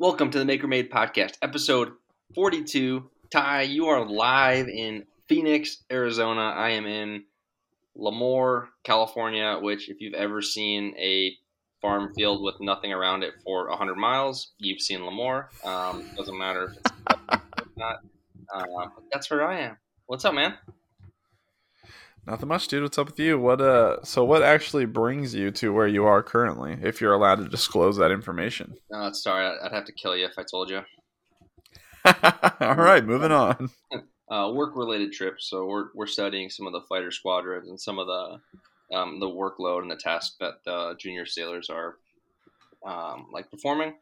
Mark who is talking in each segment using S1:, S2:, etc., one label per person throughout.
S1: Welcome to the Maker Made Podcast, episode 42. Ty, you are live in Phoenix, Arizona. I am in Lemoore, California, which, if you've ever seen a farm field with nothing around it for 100 miles, you've seen Lemoore. Um, doesn't matter if it's not. Uh, that's where I am. What's up, man?
S2: Nothing much, dude. What's up with you? What uh so what actually brings you to where you are currently, if you're allowed to disclose that information?
S1: No, sorry, I'd have to kill you if I told you.
S2: All right, moving on.
S1: Uh, work related trips. So we're we're studying some of the fighter squadrons and some of the um, the workload and the tasks that the junior sailors are um, like performing.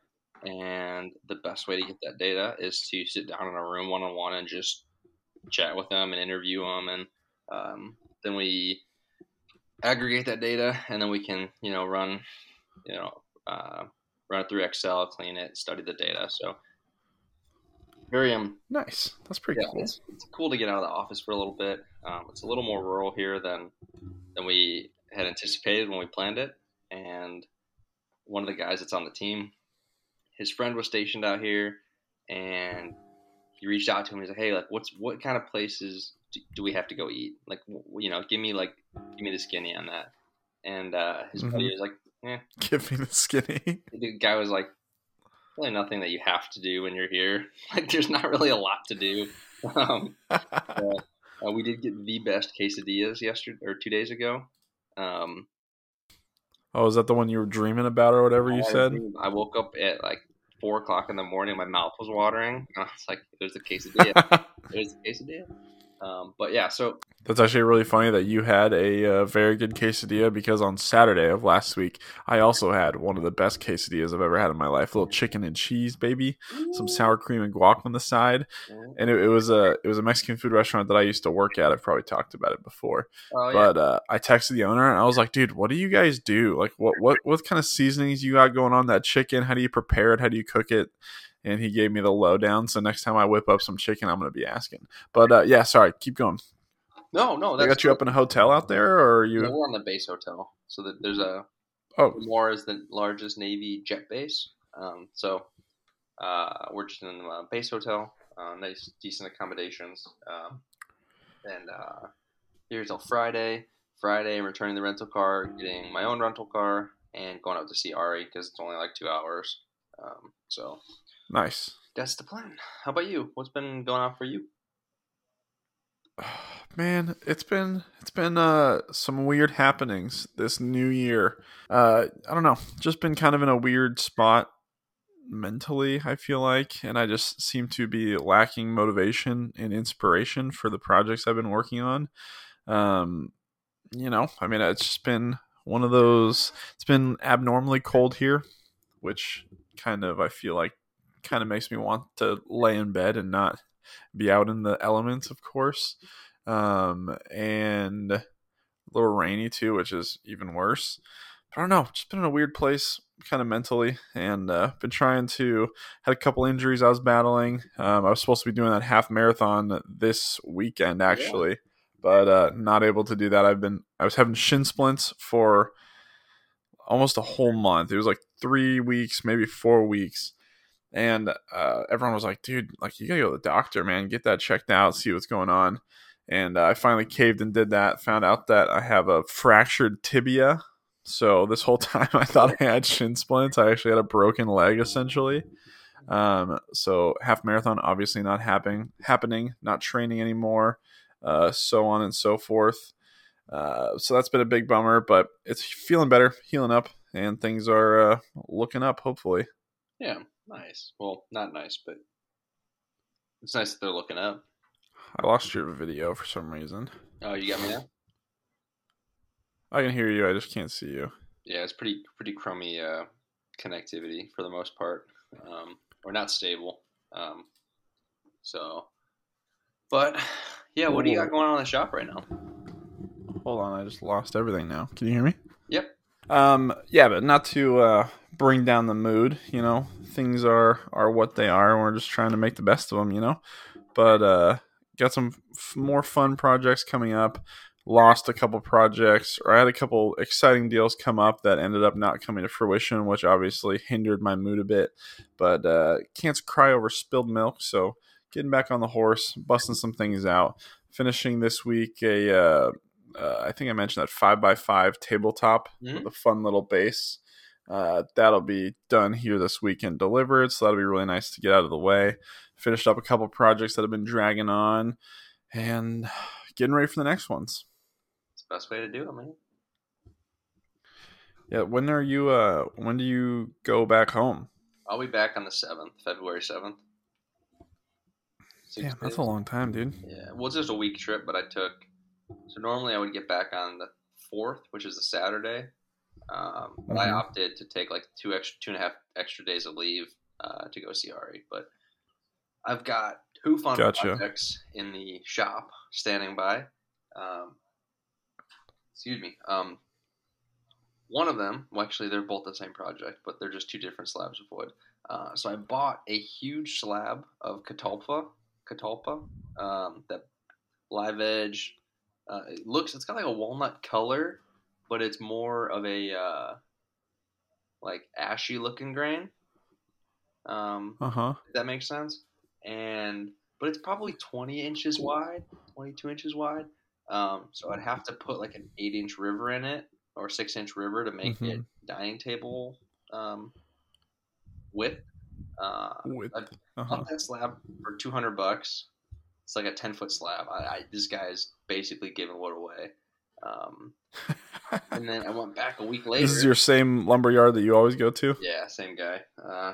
S1: And the best way to get that data is to sit down in a room one on one and just chat with them and interview them and um, then we aggregate that data, and then we can you know run you know uh, run it through Excel, clean it, study the data. So very um
S2: nice. That's pretty yeah, cool.
S1: It's, it's, cool to get out of the office for a little bit. Um, it's a little more rural here than than we had anticipated when we planned it, and one of the guys that's on the team, his friend was stationed out here, and he reached out to him. He's like, "Hey, like, what's what kind of places do, do we have to go eat? Like, you know, give me like, give me the skinny on that." And uh, his mm-hmm. buddy was like, eh.
S2: "Give me the skinny."
S1: The guy was like, "Really nothing that you have to do when you're here. Like, there's not really a lot to do." Um, uh, uh, we did get the best quesadillas yesterday or two days ago. Um,
S2: oh, is that the one you were dreaming about or whatever you I said?
S1: I woke up at like four o'clock in the morning. My mouth was watering. I was like, "There's a quesadilla. There's a quesadilla." Um, but yeah, so
S2: that's actually really funny that you had a, uh, very good quesadilla because on Saturday of last week, I also had one of the best quesadillas I've ever had in my life. A little chicken and cheese, baby, some sour cream and guac on the side, and it, it, was a it was a Mexican food restaurant that I used to work at. I've probably talked about it before, oh, yeah. but uh, I texted the owner and I was like, "Dude, what do you guys do? Like, what what what kind of seasonings you got going on that chicken? How do you prepare it? How do you cook it?" And he gave me the lowdown. So next time I whip up some chicken, I'm going to be asking. But uh, yeah, sorry, keep going.
S1: No, no,
S2: they got you up in a hotel out there, or you?
S1: we're on the base hotel, so that there's a.
S2: Oh,
S1: Moore is the largest Navy jet base, um, so uh, we're just in a base hotel, uh, nice, decent accommodations, um, and uh, here till Friday. Friday, I'm returning the rental car, getting my own rental car, and going out to see Ari because it's only like two hours. Um, so
S2: Nice.
S1: That's the plan. How about you? What's been going on for you?
S2: Man, it's been it's been uh some weird happenings this new year. Uh I don't know, just been kind of in a weird spot mentally, I feel like, and I just seem to be lacking motivation and inspiration for the projects I've been working on. Um you know, I mean, it's just been one of those it's been abnormally cold here, which kind of I feel like kind of makes me want to lay in bed and not be out in the elements, of course. Um, and a little rainy too, which is even worse. But I don't know, just been in a weird place, kind of mentally, and uh, been trying to had a couple injuries I was battling. Um, I was supposed to be doing that half marathon this weekend actually, yeah. but uh, not able to do that. I've been I was having shin splints for almost a whole month. It was like three weeks, maybe four weeks and uh, everyone was like, "Dude, like you gotta go to the doctor, man. Get that checked out, see what's going on." And uh, I finally caved and did that. Found out that I have a fractured tibia. So this whole time I thought I had shin splints. I actually had a broken leg, essentially. Um, so half marathon obviously not happening, happening, not training anymore, uh, so on and so forth. Uh, so that's been a big bummer, but it's feeling better, healing up, and things are uh, looking up. Hopefully.
S1: Yeah, Nice. Well, not nice, but it's nice that they're looking up.
S2: I lost your video for some reason.
S1: Oh, you got me now.
S2: I can hear you. I just can't see you.
S1: Yeah, it's pretty pretty crummy uh, connectivity for the most part, um, or not stable. Um, so, but yeah, what do you got going on in the shop right now?
S2: Hold on, I just lost everything now. Can you hear me? Um, yeah, but not to uh, bring down the mood. You know, things are are what they are, and we're just trying to make the best of them. You know, but uh, got some f- more fun projects coming up. lost a couple projects or I had a couple exciting deals come up that ended up not coming to fruition, which obviously hindered my mood a bit. But uh, can't cry over spilled milk, so getting back on the horse, busting some things out. Finishing this week a uh, uh, I think I mentioned that five by five tabletop mm-hmm. with a fun little base. Uh, that'll be done here this weekend, delivered. So that'll be really nice to get out of the way. Finished up a couple projects that have been dragging on, and getting ready for the next ones.
S1: It's the best way to do it, man.
S2: Yeah, when are you? Uh, when do you go back home?
S1: I'll be back on the seventh, February seventh.
S2: Yeah, that's a long time, dude.
S1: Yeah, well, it's just a week trip, but I took. So normally I would get back on the fourth, which is a Saturday. Um, but mm-hmm. I opted to take like two extra, two and a half extra days of leave uh, to go see Ari. But I've got two fun gotcha. projects in the shop standing by. Um, excuse me. Um, one of them, well, actually, they're both the same project, but they're just two different slabs of wood. Uh, so I bought a huge slab of catalpa, catalpa, um, that live edge. Uh, it looks, it's got like a walnut color, but it's more of a uh, like ashy looking grain. Um, uh huh. that makes sense. And but it's probably 20 inches wide, 22 inches wide. Um, so I'd have to put like an eight inch river in it or six inch river to make mm-hmm. it dining table um, width. Uh, width. I uh-huh. bought that slab for 200 bucks. It's like a 10 foot slab. I, I this guy's basically giving wood away. Um, and then I went back a week later.
S2: This is your same lumber yard that you always go to.
S1: Yeah, same guy. Uh,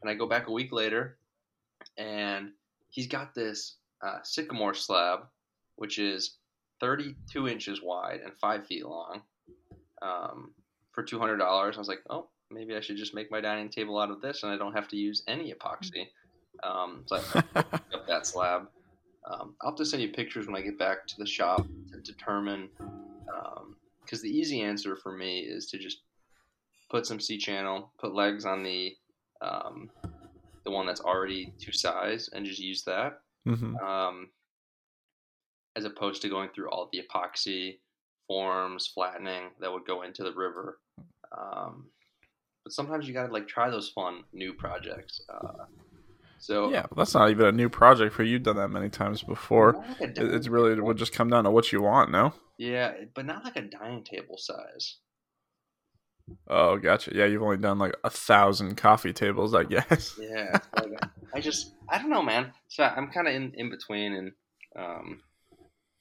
S1: and I go back a week later, and he's got this uh, sycamore slab, which is 32 inches wide and five feet long, um, for $200. I was like, oh, maybe I should just make my dining table out of this, and I don't have to use any epoxy. Um, so I picked up that slab. Um, I'll have to send you pictures when I get back to the shop to determine. Because um, the easy answer for me is to just put some C channel, put legs on the um, the one that's already to size, and just use that. Mm-hmm. Um, as opposed to going through all the epoxy forms, flattening that would go into the river. Um, but sometimes you gotta like try those fun new projects. Uh, so
S2: yeah, that's not even a new project for you. You've done that many times before. Like it's really it would just come down to what you want, no?
S1: Yeah, but not like a dining table size.
S2: Oh, gotcha. Yeah, you've only done like a thousand coffee tables, I guess.
S1: yeah, like, I just I don't know, man. So I'm kind of in in between, and um,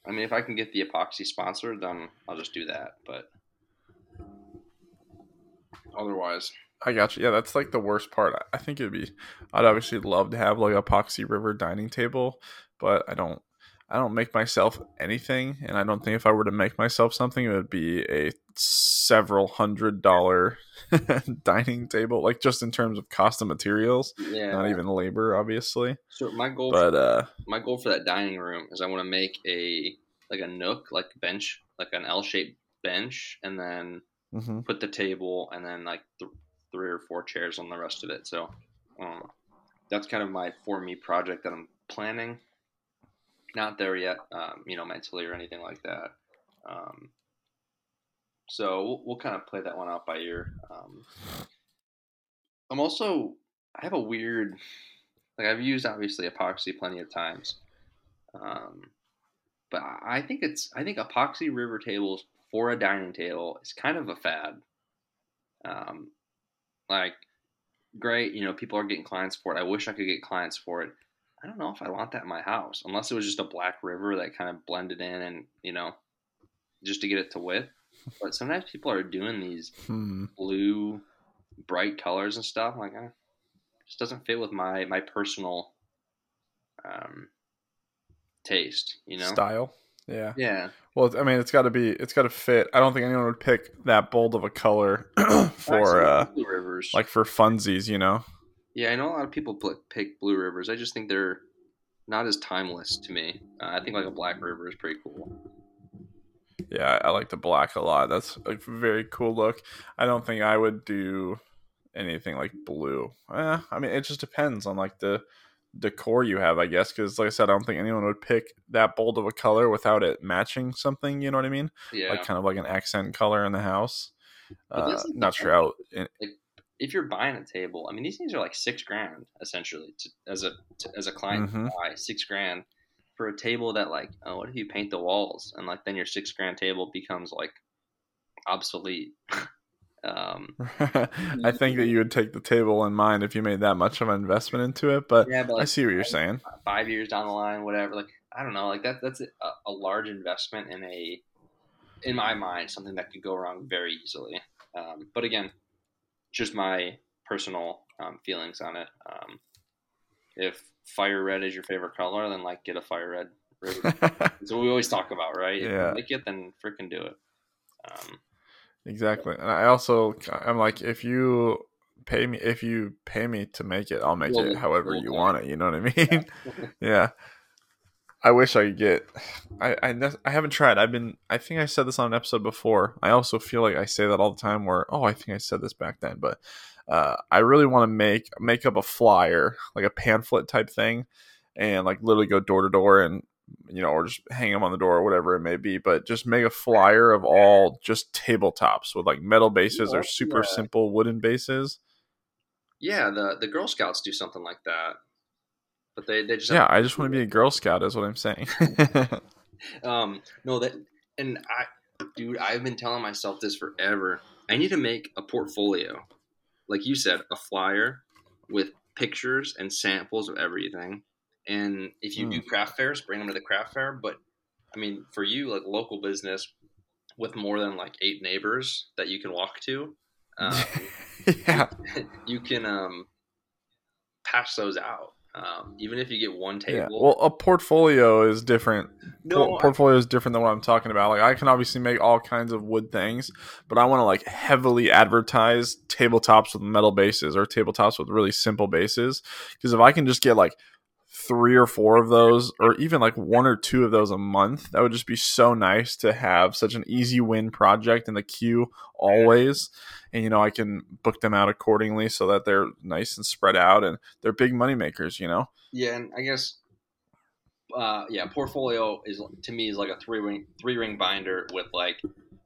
S1: I mean, if I can get the epoxy sponsored, then I'll just do that. But otherwise,
S2: I got you. Yeah, that's like the worst part. I think it'd be. I'd obviously love to have like a epoxy river dining table, but I don't. I don't make myself anything, and I don't think if I were to make myself something, it would be a several hundred dollar dining table, like just in terms of cost of materials, yeah, not even labor, obviously.
S1: So my goal, but for, uh, my goal for that dining room is I want to make a like a nook, like bench, like an L shaped bench, and then mm-hmm. put the table, and then like th- three or four chairs on the rest of it. So um, that's kind of my for me project that I'm planning. Not there yet, um, you know, mentally or anything like that. Um, so we'll, we'll, kind of play that one out by ear. Um, I'm also I have a weird like I've used obviously epoxy plenty of times, um, but I think it's I think epoxy river tables for a dining table is kind of a fad. Um, like, great, you know, people are getting clients for it. I wish I could get clients for it. I don't know if I want that in my house, unless it was just a black river that kind of blended in and, you know, just to get it to width. But sometimes people are doing these hmm. blue, bright colors and stuff. I'm like, eh, just doesn't fit with my my personal um, taste, you know,
S2: style. Yeah.
S1: Yeah.
S2: Well, I mean, it's got to be, it's got to fit. I don't think anyone would pick that bold of a color for, uh, rivers. like for funsies, you know?
S1: Yeah, I know a lot of people pick blue rivers. I just think they're not as timeless to me. Uh, I think like a black river is pretty cool.
S2: Yeah, I like the black a lot. That's a very cool look. I don't think I would do anything like blue. Eh, I mean, it just depends on like the decor you have, I guess. Because like I said, I don't think anyone would pick that bold of a color without it matching something. You know what I mean?
S1: Yeah.
S2: Like kind of like an accent color in the house. Uh,
S1: this is the
S2: not sure how.
S1: if you're buying a table, I mean, these things are like six grand essentially to, as a to, as a client
S2: Mhm.
S1: buy six grand for a table that like oh what if you paint the walls and like then your six grand table becomes like obsolete. um,
S2: I think that you would take the table in mind if you made that much of an investment into it. But
S1: yeah, but
S2: I see what you're saying.
S1: five years down the line, whatever. Like I don't know, like that that's a, a large investment in a in my mind something that could go wrong very easily. Um, but again, just my personal um, feelings on it. Um, if fire red is your favorite color, then like get a fire red. ribbon. That's what we always talk about, right? If
S2: Yeah.
S1: you like it, then freaking do it. Um,
S2: exactly. And I also, I'm like, if you pay me, if you pay me to make it, I'll make it however you want it. You know what I mean? yeah. I wish I could get. I, I I haven't tried. I've been. I think I said this on an episode before. I also feel like I say that all the time. Where oh, I think I said this back then, but uh, I really want to make make up a flyer, like a pamphlet type thing, and like literally go door to door and you know, or just hang them on the door or whatever it may be. But just make a flyer of all just tabletops with like metal bases or super
S1: yeah.
S2: simple wooden bases.
S1: yeah, the the Girl Scouts do something like that, but they they just
S2: Yeah, I just want to be a Girl Scout, is what I'm saying.
S1: Um, no, that and I, dude, I've been telling myself this forever. I need to make a portfolio, like you said, a flyer with pictures and samples of everything. And if you do craft fairs, bring them to the craft fair. But I mean, for you, like local business with more than like eight neighbors that you can walk to, um,
S2: yeah.
S1: you can um, pass those out. Um, even if you get one
S2: Yeah.
S1: table.
S2: Well, a portfolio is different.
S1: no,
S2: Por- portfolio is different than what I'm talking about. Like I can obviously make all kinds of wood things, but I want to like heavily advertise tabletops with metal bases or tabletops with really simple bases. Because if I can just get like three or four of those, or even like one or two of those a month, that would just be so nice to have such an easy win project in the queue always. And you know, I can book them out accordingly so that they're nice and spread out and they're big money makers. You know.
S1: Yeah, and I guess, uh, yeah, portfolio is to me is like a three ring three ring binder with like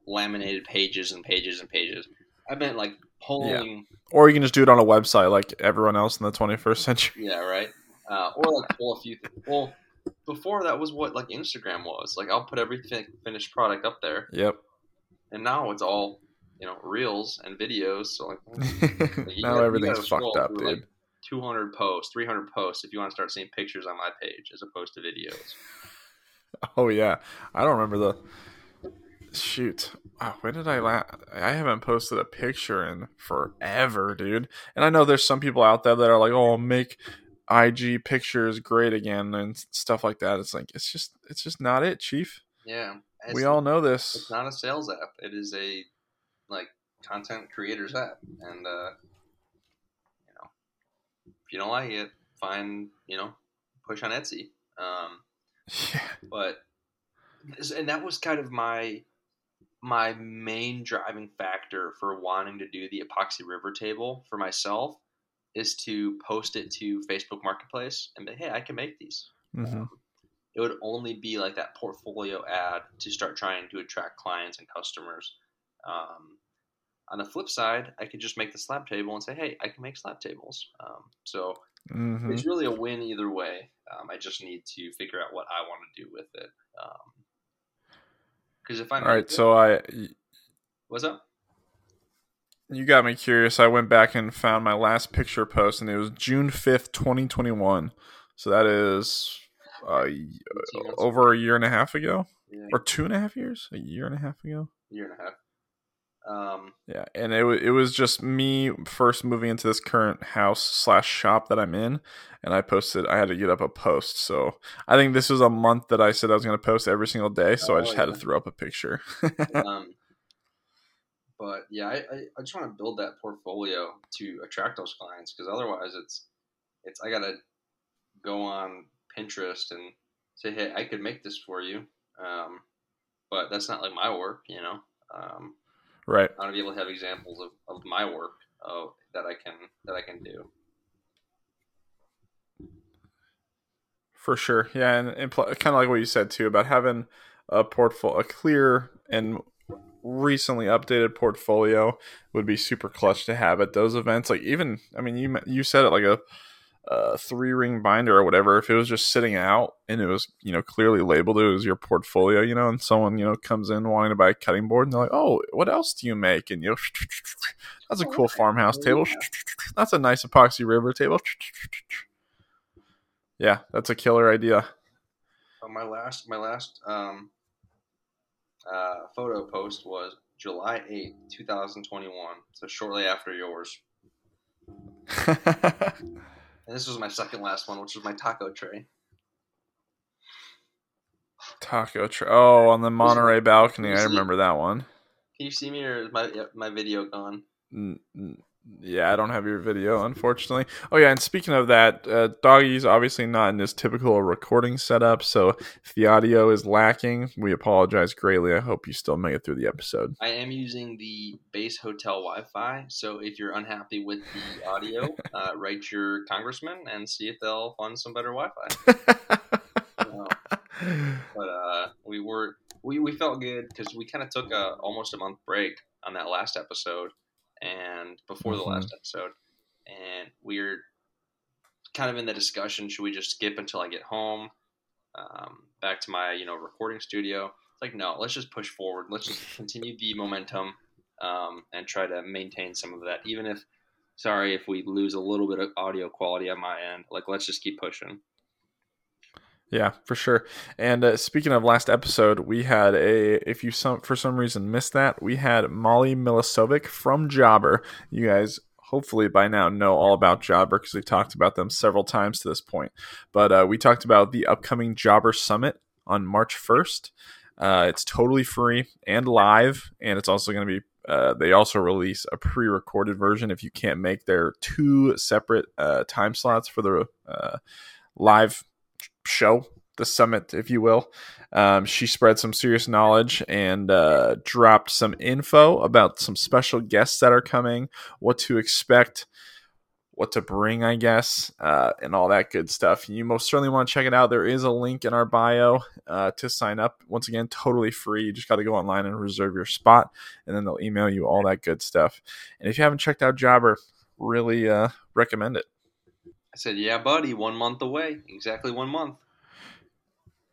S1: laminated pages and pages and pages. I've been like pulling,
S2: Or you can just do it on a website like everyone else in the 21st century.
S1: yeah, right, uh, or like pull a few. Th- well, before that was what like Instagram was. Like I'll put every fin- finished product up there,
S2: Yep.
S1: and now it's all you know reels and videos. So like, you
S2: now
S1: gotta-
S2: everything's fucked up, dude.
S1: like, 200 posts, 300 posts if you want to start seeing pictures on my page as opposed to videos.
S2: Oh yeah, I don't remember the shoot. Wow, when did I la- I haven't posted a picture in forever, dude. And I know there's some people out there that are like, "Oh, make IG pictures great again" and stuff like that. It's like it's just it's just not it, chief.
S1: Yeah,
S2: we all know this.
S1: It's not a sales app. It is a like content creators app, and uh, you know, if you don't like it, find you know, push on Etsy. Um,
S2: Yeah.
S1: but and that was kind of my my main driving factor for wanting to do the epoxy river table for myself is to post it to Facebook Marketplace and be, hey, I can make these
S2: Mm-hmm.
S1: it would only be like that portfolio ad to start trying to attract clients and customers. Um, on the flip side, I could just make the slab table and say, "Hey, I can make slab tables." Um, so
S2: hmm
S1: it's really a win either way. Um, I just need to figure out what I want to do with it. Because if I
S2: All right, so I
S1: what's up?
S2: You got me curious. I went back and found my last picture post, and it was June fifth, twenty twenty one. So that is uh, over a year and a half ago,
S1: Yeah,
S2: or two and a half years, a year and a half ago.
S1: year and a half. Um,
S2: Yeah, and it wa- it was just me first moving into this current house slash shop that I'm in, and I posted. I had to get up a post, so I think this was a month that I said I was going to post every single day. So I
S1: Oh,
S2: just had to throw up a picture.
S1: um, but yeah, I, I, I just want to build that portfolio to attract those clients because otherwise it's it's I gotta go on Pinterest and say, hey, I could make this for you, um, but that's not like my work, you know. Um,
S2: right.
S1: I want to be able to have examples of, of my work uh, that I can that I can do.
S2: For sure, yeah, and, and pl- kind of like what you said too about having a portfolio, a clear and recently updated portfolio would be super clutch to have at those events. Like even, I mean, you you said it like a, a three ring binder or whatever. If it was just sitting out and it was you know clearly labeled, it was your portfolio, you know, and someone you know comes in wanting to buy a cutting board, and they're like, "Oh, what else do you make?" And you know, that's a cool farmhouse table. That's a nice epoxy river table. Yeah, that's a killer idea.
S1: Uh, my last my last um, uh, photo post was July eighth, two thousand twenty one. So shortly after yours. and this was my second last one, which was my taco tray.
S2: Taco tray. Oh, on the Monterey balcony. I remember that one.
S1: Can you see me, or is my my video gone?
S2: Yeah, I don't have your video, unfortunately. Oh, yeah, and speaking of that, uh, Doggy's obviously not in his typical recording setup, so if the audio is lacking, we apologize greatly. I hope you still make it through the episode.
S1: I am using the base hotel Wi Fi, so if you're unhappy with the audio, uh, write your congressman and see if they'll fund some better Wi Fi. but uh, we were we, we felt good because we kind of took a almost a month break on that last episode and before mm-hmm. the last episode, and we're kind of in the discussion: should we just skip until I get home, um, back to my you know recording studio? It's like no, let's just push forward. Let's just continue the momentum um, and try to maintain some of that, even if sorry if we lose a little bit of audio quality on my end. Like let's just keep pushing.
S2: Yeah, for sure. And uh, speaking of last episode, we had a if you some for some reason missed that, we had Molly Milisovic from Jobber. You guys hopefully by now know all about Jobber because we've talked about them several times to this point. But uh, we talked about the upcoming Jobber Summit on March 1st. Uh, it's totally free and live, and it's also going to be. Uh, they also release a pre-recorded version if you can't make their two separate uh, time slots for the uh, live show, the summit, if you will. Um, she spread some serious knowledge and uh, dropped some info about some special guests that are coming, what to expect, what to bring, I guess, uh, and all that good stuff. You most certainly want to check it out. There is a link in our bio uh, to sign up. Once again, totally free. You just got to go online and reserve your spot, and then they'll email you all that good stuff. And if you haven't checked out Jobber, really uh, recommend it.
S1: I said, "Yeah, buddy, one month away. Exactly one month."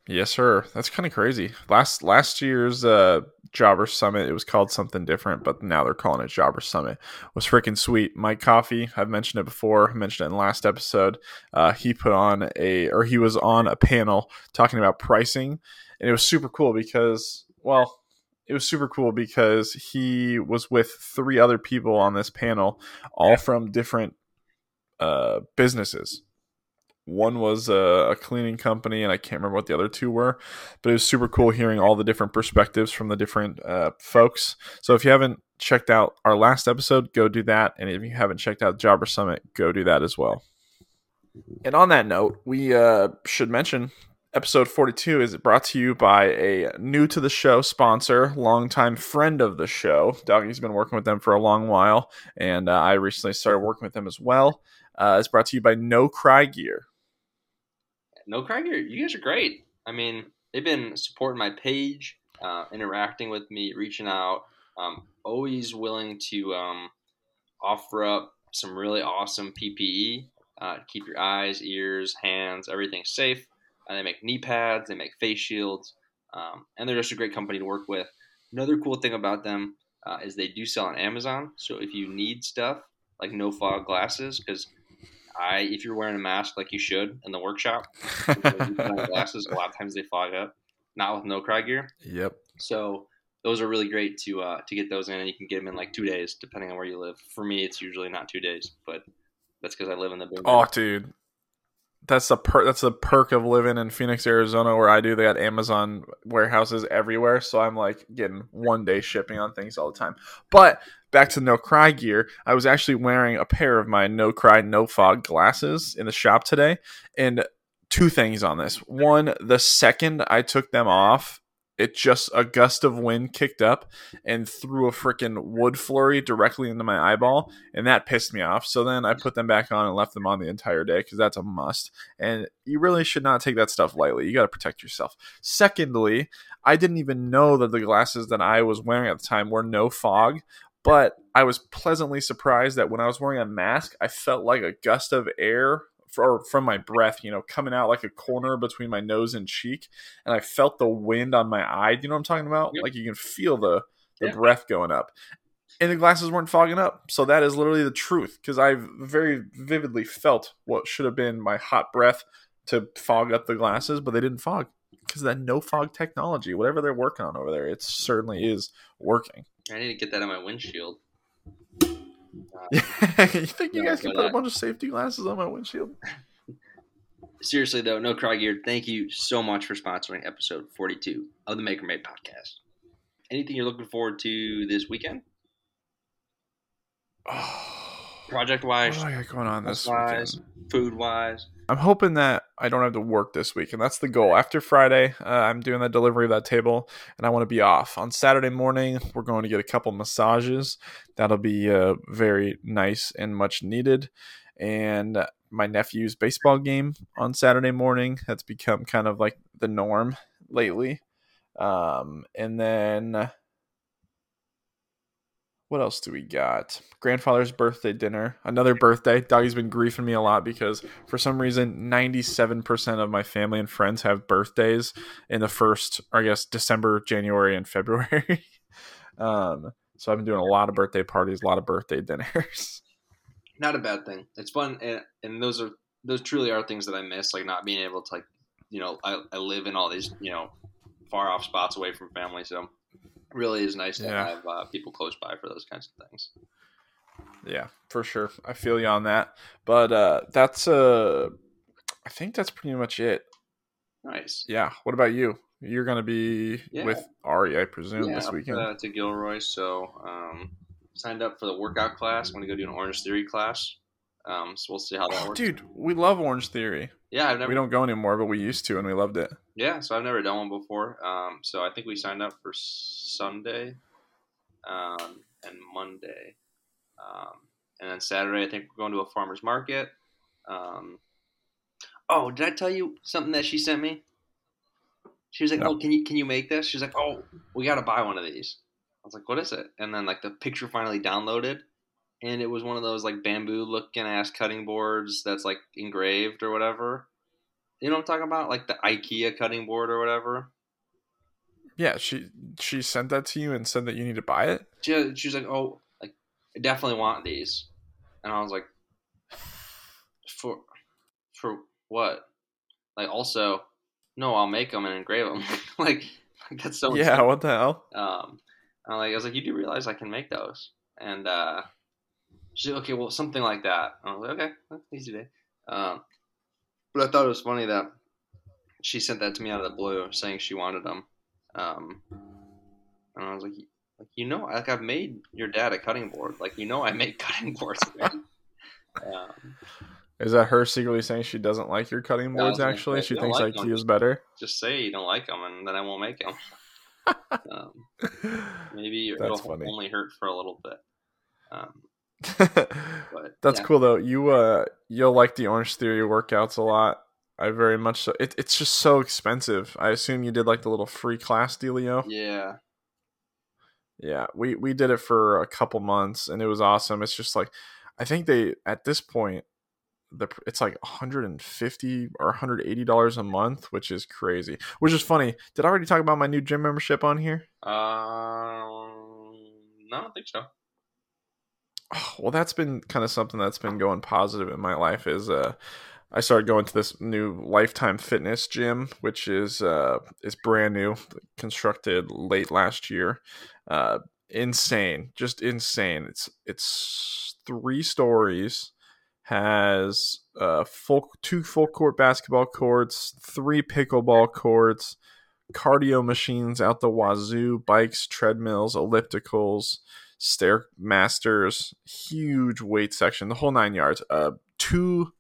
S2: Yes, sir. That's kind of crazy. Last last year's uh, Jobber Summit, it was called something different, but now they're calling it Jobber Summit. It was freaking sweet. Mike Coffey, I've mentioned it before. I mentioned it in last episode. Uh, he put on a, or he was on a panel talking about pricing, and it was super cool because, well, it was super cool because he was with three other people on this panel, all from different uh, businesses. One was a, a, cleaning company, and I can't remember what the other two were, but it was super cool hearing all the different perspectives from the different uh, folks. So if you haven't checked out our last episode, go do that. And if you haven't checked out Jobber Summit, go do that as well. And on that note, we uh, should mention episode 42 is brought to you by a new to the show sponsor, longtime friend of the show. Doggy's been working with them for a long while, and uh, I recently started working with them as well. Uh, it's brought to you by No Cry Gear.
S1: No Gear, you guys are great. I mean, they've been supporting my page, uh, interacting with me, reaching out. Um, always willing to um, offer up some really awesome PPE. Uh, keep your eyes, ears, hands, everything safe. And they make knee pads, they make face shields, um, and they're just a great company to work with. Another cool thing about them uh, is they do sell on Amazon. So if you need stuff like no fog glasses, because I if you're wearing a mask like you should in the workshop, glasses a lot of times they fog up. Not with no cry gear.
S2: Yep.
S1: So those are really great to uh, to get those in, and you can get them in like two days, depending on where you live. For me, it's usually not two days, but that's because I live in the big.
S2: Oh, dude, that's the per- that's the perk of living in Phoenix, Arizona, where I do. They got Amazon warehouses everywhere, so I'm like getting one day shipping on things all the time. But back to no cry gear, I was actually wearing a pair of my no cry no fog glasses in the shop today, and two things on this. One, the second I took them off, it just a gust of wind kicked up and threw a freaking wood flurry directly into my eyeball, and that pissed me off. So then I put them back on and left them on the entire day because that's a must. And you really should not take that stuff lightly. You got to protect yourself. Secondly, I didn't even know that the glasses that I was wearing at the time were no fog. But I was pleasantly surprised that when I was wearing a mask, I felt like a gust of air or from my breath, you know, coming out like a corner between my nose and cheek, and I felt the wind on my eye. You know what I'm talking about? Yep. Like you can feel the the yeah. breath going up, and the glasses weren't fogging up. So that is literally the truth because I very vividly felt what should have been my hot breath to fog up the glasses, but they didn't fog because that no fog technology, whatever they're working on over there, it certainly is working.
S1: I need to get that on my windshield.
S2: Uh, you think you no, guys can put a bunch of safety glasses on my windshield?
S1: Seriously though, no cry gear. Thank you so much for sponsoring episode 42 of the Maker Made podcast. Anything you're looking forward to this weekend? Project wise,
S2: what do I got going on this wise, weekend?
S1: Food wise,
S2: I'm hoping that I don't have to work this week, and that's the goal. After Friday, uh, I'm doing the delivery of that table, and I want to be off. On Saturday morning, we're going to get a couple massages. That'll be uh, very nice and much needed. And my nephew's baseball game on Saturday morning. That's become kind of like the norm lately. Um, and then what else do we got? Grandfather's birthday dinner. Another birthday. Doggy's been griefing me a lot because for some reason, 97% of my family and friends have birthdays in the first, I guess, December, January, and February. um, so I've been doing a lot of birthday parties, a lot of birthday dinners.
S1: Not a bad thing. It's fun, and, and those are those truly are things that I miss, like not being able to like, you know, I, I live in all these, you know, far off spots away from family, so really is nice to yeah. have uh, people close by for those kinds of things.
S2: Yeah, for sure. I feel you on that. But uh that's uh I think that's pretty much it.
S1: Nice.
S2: Yeah. What about you? You're gonna be yeah. with Ari, I presume,
S1: yeah,
S2: this weekend.
S1: Uh, to Gilroy, so um signed up for the workout class. I'm gonna go do an Orange Theory class. Um, so we'll see how that oh, works.
S2: Dude, we love Orange Theory.
S1: Yeah, I've never.
S2: We don't go anymore, but we used to, and we loved it.
S1: Yeah, so I've never done one before. Um, so I think we signed up for Sunday, um, and Monday, um, and then Saturday I think we're going to a farmer's market. Um, oh, did I tell you something that she sent me? She was like, no. "Oh, can you can you make this?" She's like, "Oh, we got to buy one of these." I was like, "What is it?" And then like the picture finally downloaded, and it was one of those like bamboo looking ass cutting boards that's like engraved or whatever. You know what I'm talking about? Like the IKEA cutting board or whatever.
S2: Yeah, she she sent that to you and said that you need to buy it.
S1: She she was like, "Oh, like I definitely want these," and I was like, "For for what?" Like also, no, I'll make them and engrave them. like, like that's so
S2: yeah. What the hell?
S1: Um, I'm like, I was like, you do realize I can make those, and uh, She's like, okay, well, something like that. I was like, okay, easy day. Um, but I thought it was funny that she sent that to me out of the blue, saying she wanted them. Um, and I was like, like you know, like I've made your dad a cutting board. Like you know, I make cutting boards. um,
S2: is that her secretly saying she doesn't like your cutting boards? Actually, she thinks like IKEA is better.
S1: Just say you don't like them, and then I won't make them. um, maybe That's it'll funny. only hurt for a little bit. Um,
S2: but, That's yeah. cool though. You uh you'll like the Orange Theory workouts a lot. I very much so. It, it's just so expensive. I assume you did like the little free class dealio.
S1: Yeah.
S2: Yeah, we we did it for a couple months and it was awesome. It's just like I think they at this point the it's like 150 or 180 dollars a month, which is crazy. Which is funny. Did I already talk about my new gym membership on here?
S1: Um, no, I don't think so
S2: well that's been kind of something that's been going positive in my life is uh I started going to this new Lifetime Fitness gym, which is uh, is brand new, constructed late last year. Uh, insane, just insane. It's it's three stories, has uh, full two full court basketball courts, three pickleball courts, cardio machines out the wazoo, bikes, treadmills, ellipticals stairmasters, huge weight section, the whole nine yards. Uh, two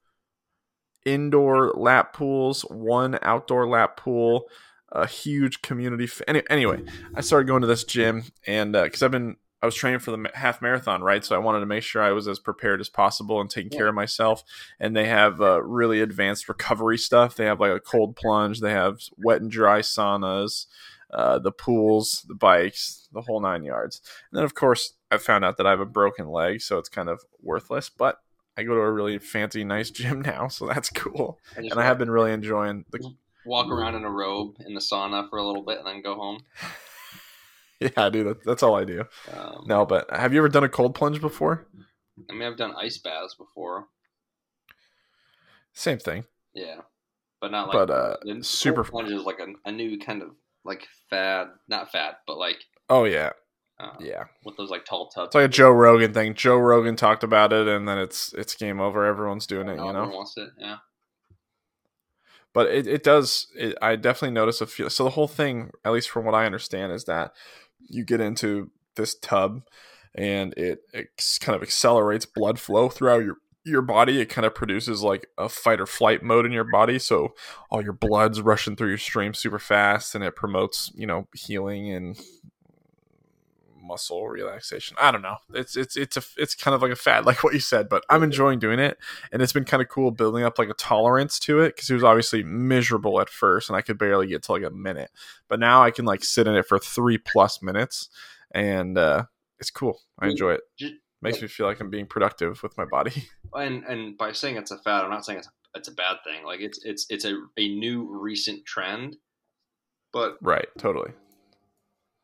S2: indoor lap pools, one outdoor lap pool, a huge community. F- any, anyway, I started going to this gym, and because uh, I've been I was training for the half marathon, right? So I wanted to make sure I was as prepared as possible and taking yeah. care of myself. And they have uh, really advanced recovery stuff. They have like a cold plunge. They have wet and dry saunas, uh, the pools, the bikes, the whole nine yards. And then, of course, I found out that I have a broken leg, so it's kind of worthless. But I go to a really fancy, nice gym now, so that's cool. I and I have been really enjoying the
S1: walk around in a robe in the sauna for a little bit and then go home.
S2: yeah, dude, that, that's all I do. Um, no, but have you ever done a cold plunge before?
S1: I mean, I've done ice baths before.
S2: Same thing.
S1: Yeah, but not
S2: like. But uh, super
S1: plunge is like a, a new kind of like fad, not fad, but like.
S2: Oh yeah. Uh, yeah,
S1: with those like tall tubs.
S2: It's like a Joe Rogan thing. Joe Rogan talked about it, and then it's it's game over. Everyone's doing it. You know,
S1: wants it. Yeah
S2: but it, it does it, i definitely notice a few. so the whole thing at least from what i understand is that you get into this tub and it, it kind of accelerates blood flow throughout your your body it kind of produces like a fight or flight mode in your body so all your blood's rushing through your stream super fast and it promotes you know healing and muscle relaxation. I don't know. It's it's it's a it's kind of like a fad, like what you said. But I'm enjoying doing it, and it's been kind of cool building up like a tolerance to it because it was obviously miserable at first, and I could barely get to like a minute. But now I can like sit in it for three plus minutes, and uh, it's cool. I enjoy it. Makes me feel like I'm being productive with my body.
S1: And and by saying it's a fad, I'm not saying it's it's a bad thing. Like it's it's it's a, a new recent trend. But
S2: right, totally.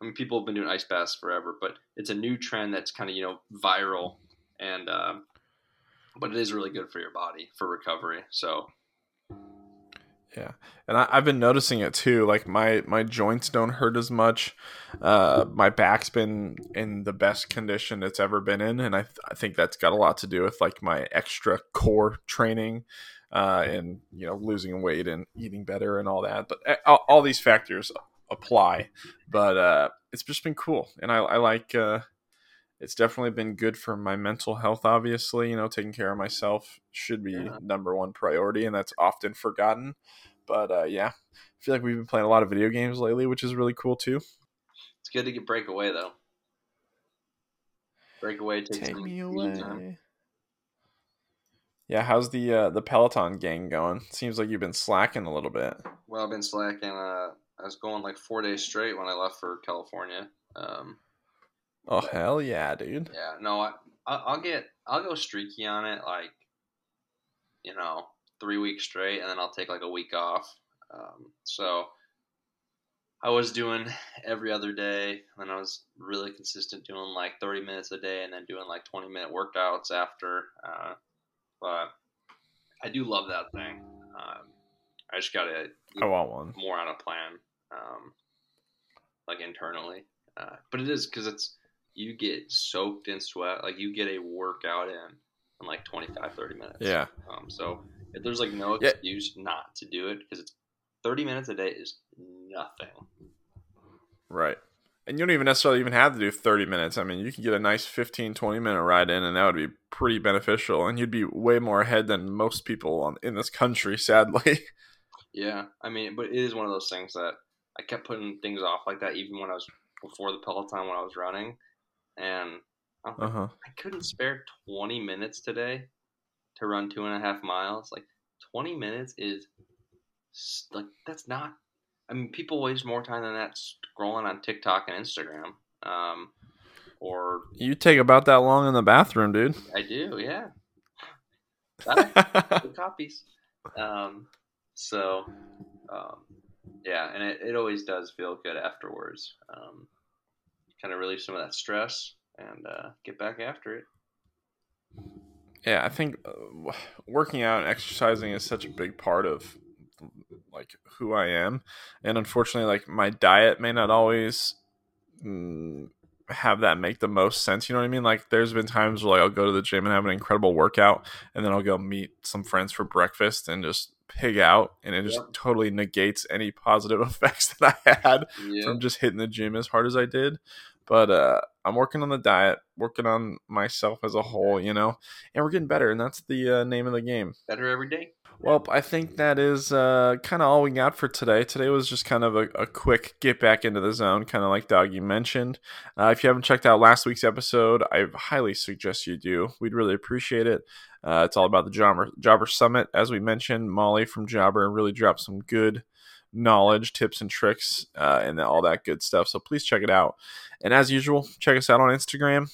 S1: I mean, people have been doing ice baths forever, but it's a new trend that's kind of you know viral, and uh, but it is really good for your body for recovery. So
S2: yeah, and I, have been noticing it too. Like my my joints don't hurt as much. Uh, my back's been in the best condition it's ever been in, and I th- I think that's got a lot to do with like my extra core training. Uh, and you know losing weight and eating better and all that but eh, all, all these factors apply. But uh, it's just been cool, and I, I like. Uh, it's definitely been good for my mental health. Obviously, you know, taking care of myself should be yeah. number one priority, and that's often forgotten. But uh, yeah, I feel like we've been playing a lot of video games lately, which is really cool too.
S1: It's good to get break away though. Breakaway
S2: take me away. Yeah, how's the uh, the Peloton gang going? Seems like you've been slacking a little bit.
S1: Well, I've been slacking. Uh, I was going like four days straight when I left for California. Um,
S2: oh hell yeah, dude!
S1: Yeah, no, I I'll get I'll go streaky on it, like you know, three weeks straight, and then I'll take like a week off. Um, so I was doing every other day, and I was really consistent doing like 30 minutes a day, and then doing like 20 minute workouts after. Uh, but I do love that thing. Um, I just gotta.
S2: I want one
S1: more on a plan um, like internally. Uh, but it is because it's you get soaked in sweat, like you get a workout in in like 25, 30 minutes.
S2: Yeah.
S1: Um, so if there's like no excuse yeah. not to do it because it's 30 minutes a day is nothing.
S2: Right. And you don't even necessarily even have to do 30 minutes. I mean, you can get a nice 15, 20 minute ride in, and that would be pretty beneficial. And you'd be way more ahead than most people on, in this country, sadly.
S1: Yeah. I mean, but it is one of those things that I kept putting things off like that even when I was before the Peloton when I was running, and I, uh-huh. I couldn't spare 20 minutes today to run two and a half miles. Like 20 minutes is like that's not. I mean, people waste more time than that scrolling on TikTok and Instagram. Um, or
S2: you take about that long in the bathroom, dude.
S1: I do, yeah. copies. Um, so, um, yeah, and it, it always does feel good afterwards. Um, kind of relieve some of that stress and uh, get back after it.
S2: Yeah, I think uh, working out and exercising is such a big part of like who I am, and unfortunately, like my diet may not always mm, have that make the most sense. You know what I mean? Like, there's been times where like I'll go to the gym and have an incredible workout, and then I'll go meet some friends for breakfast and just pig out and it just yep. totally negates any positive effects that I had yep. from just hitting the gym as hard as I did. But uh, I'm working on the diet, working on myself as a whole, you know, and we're getting better, and that's the uh, name of the game.
S1: Better every day.
S2: Well, I think that is uh, kind of all we got for today. Today was just kind of a, a quick get back into the zone, kind of like Doggy mentioned. Uh, if you haven't checked out last week's episode, I highly suggest you do. We'd really appreciate it. Uh, it's all about the Jobber, Jobber Summit. As we mentioned, Molly from Jobber really dropped some good knowledge, tips, and tricks, uh, and all that good stuff. So please check it out. And as usual, check us out on Instagram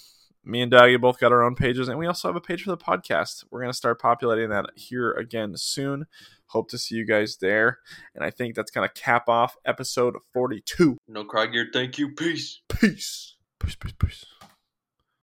S2: me and Doggy both got our own pages, and we also have a page for the podcast. We're going to start populating that here again soon. Hope to see you guys there. And I think that's going to cap off episode 42.
S1: No cry gear. Thank you. Peace.
S2: Peace. Peace, peace, peace.